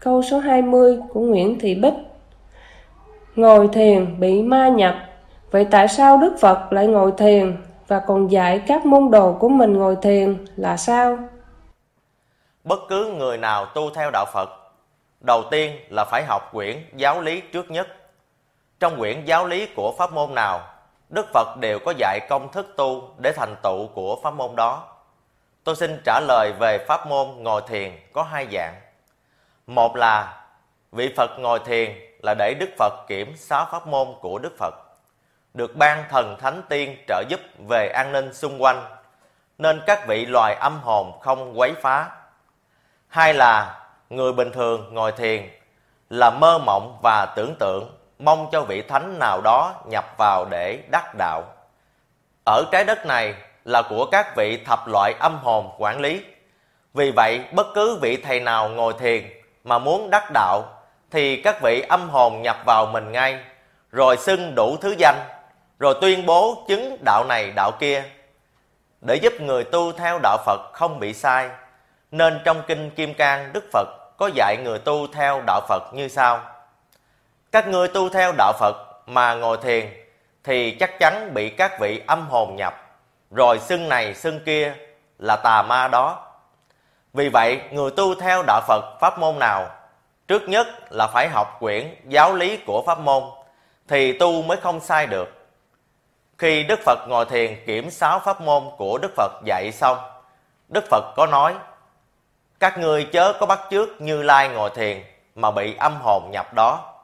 câu số 20 của Nguyễn Thị Bích. Ngồi thiền bị ma nhập, vậy tại sao Đức Phật lại ngồi thiền và còn dạy các môn đồ của mình ngồi thiền là sao? Bất cứ người nào tu theo đạo Phật, đầu tiên là phải học quyển giáo lý trước nhất. Trong quyển giáo lý của pháp môn nào, Đức Phật đều có dạy công thức tu để thành tựu của pháp môn đó. Tôi xin trả lời về pháp môn ngồi thiền có hai dạng. Một là vị Phật ngồi thiền là để Đức Phật kiểm sáu pháp môn của Đức Phật, được ban thần thánh tiên trợ giúp về an ninh xung quanh, nên các vị loài âm hồn không quấy phá. Hai là người bình thường ngồi thiền là mơ mộng và tưởng tượng mong cho vị thánh nào đó nhập vào để đắc đạo. Ở trái đất này là của các vị thập loại âm hồn quản lý. Vì vậy, bất cứ vị thầy nào ngồi thiền mà muốn đắc đạo thì các vị âm hồn nhập vào mình ngay, rồi xưng đủ thứ danh, rồi tuyên bố chứng đạo này đạo kia. Để giúp người tu theo đạo Phật không bị sai, nên trong kinh Kim Cang Đức Phật có dạy người tu theo đạo Phật như sau: Các ngươi tu theo đạo Phật mà ngồi thiền thì chắc chắn bị các vị âm hồn nhập, rồi xưng này xưng kia là tà ma đó. Vì vậy, người tu theo đạo Phật pháp môn nào, trước nhất là phải học quyển giáo lý của pháp môn, thì tu mới không sai được. Khi Đức Phật ngồi thiền kiểm sáu pháp môn của Đức Phật dạy xong, Đức Phật có nói, các ngươi chớ có bắt chước như lai ngồi thiền mà bị âm hồn nhập đó.